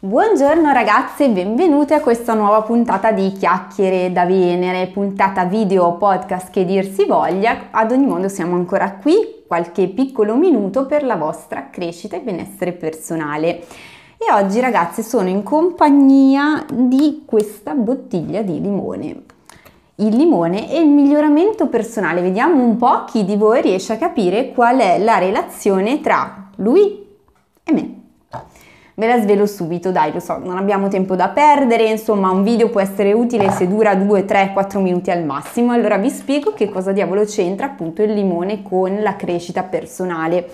Buongiorno ragazze e benvenute a questa nuova puntata di Chiacchiere da Venere, puntata video podcast che dir si voglia. Ad ogni modo siamo ancora qui, qualche piccolo minuto per la vostra crescita e benessere personale. E oggi ragazze sono in compagnia di questa bottiglia di limone. Il limone e il miglioramento personale. Vediamo un po' chi di voi riesce a capire qual è la relazione tra lui e me. Ve la svelo subito, dai, lo so, non abbiamo tempo da perdere, insomma un video può essere utile se dura 2, 3, 4 minuti al massimo, allora vi spiego che cosa diavolo c'entra appunto il limone con la crescita personale.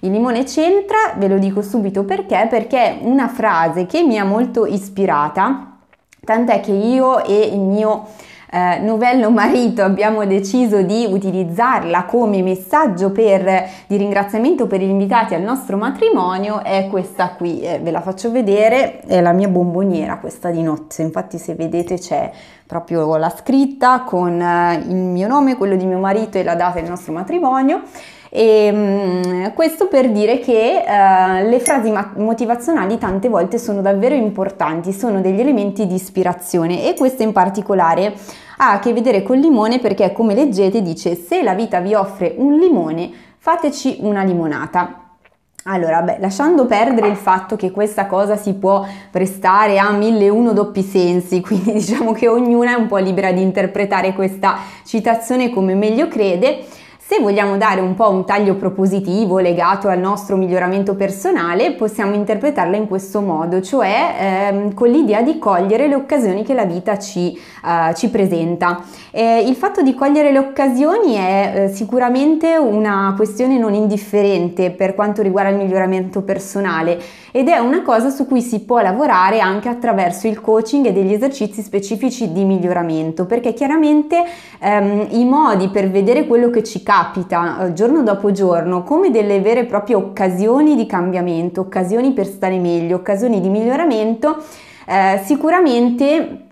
Il limone c'entra, ve lo dico subito perché, perché è una frase che mi ha molto ispirata, tant'è che io e il mio eh, novello marito abbiamo deciso di utilizzarla come messaggio per, di ringraziamento per gli invitati al nostro matrimonio è questa qui, eh, ve la faccio vedere, è la mia bomboniera questa di notte, infatti se vedete c'è proprio la scritta con eh, il mio nome, quello di mio marito e la data del nostro matrimonio. E um, questo per dire che uh, le frasi motivazionali tante volte sono davvero importanti, sono degli elementi di ispirazione e questa in particolare ha a che vedere col limone perché come leggete dice se la vita vi offre un limone fateci una limonata. Allora, beh, lasciando perdere il fatto che questa cosa si può prestare a mille e uno doppi sensi, quindi diciamo che ognuna è un po' libera di interpretare questa citazione come meglio crede, se vogliamo dare un po' un taglio propositivo legato al nostro miglioramento personale, possiamo interpretarla in questo modo, cioè ehm, con l'idea di cogliere le occasioni che la vita ci, eh, ci presenta. Eh, il fatto di cogliere le occasioni è eh, sicuramente una questione non indifferente per quanto riguarda il miglioramento personale ed è una cosa su cui si può lavorare anche attraverso il coaching e degli esercizi specifici di miglioramento, perché chiaramente ehm, i modi per vedere quello che ci capita capita eh, giorno dopo giorno come delle vere e proprie occasioni di cambiamento, occasioni per stare meglio, occasioni di miglioramento, eh, sicuramente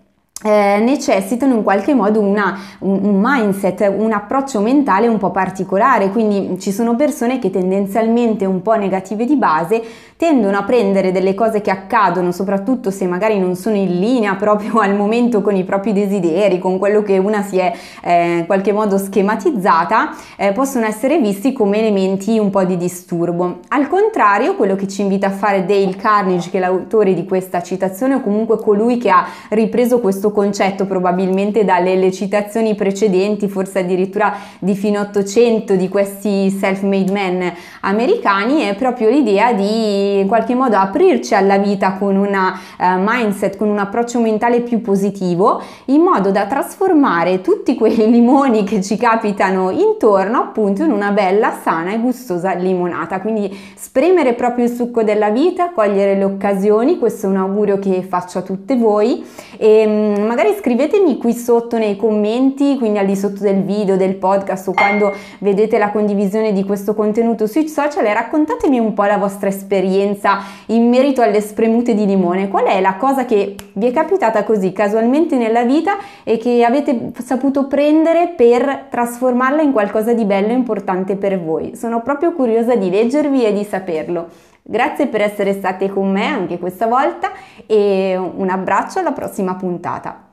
eh, necessitano in qualche modo una, un, un, mindset, un approccio mentale un po' particolare, quindi ci sono persone che tendenzialmente un po' negative di base tendono a prendere delle cose che accadono, soprattutto se magari non sono in linea proprio al momento con i propri desideri, con quello che una si è eh, in qualche modo schematizzata, eh, possono essere visti come elementi un po' di disturbo. Al contrario, quello che ci invita a fare Dale Carnage, che è l'autore di questa citazione, o comunque colui che ha ripreso questo concetto probabilmente dalle citazioni precedenti, forse addirittura di fino 800 di questi self-made men americani, è proprio l'idea di in qualche modo aprirci alla vita con una uh, mindset, con un approccio mentale più positivo, in modo da trasformare tutti quei limoni che ci capitano intorno appunto in una bella, sana e gustosa limonata. Quindi spremere proprio il succo della vita, cogliere le occasioni, questo è un augurio che faccio a tutte voi e um, magari scrivetemi qui sotto nei commenti, quindi al di sotto del video, del podcast o quando vedete la condivisione di questo contenuto sui social e raccontatemi un po' la vostra esperienza in merito alle spremute di limone? Qual è la cosa che vi è capitata così casualmente nella vita e che avete saputo prendere per trasformarla in qualcosa di bello e importante per voi? Sono proprio curiosa di leggervi e di saperlo. Grazie per essere state con me anche questa volta e un abbraccio alla prossima puntata.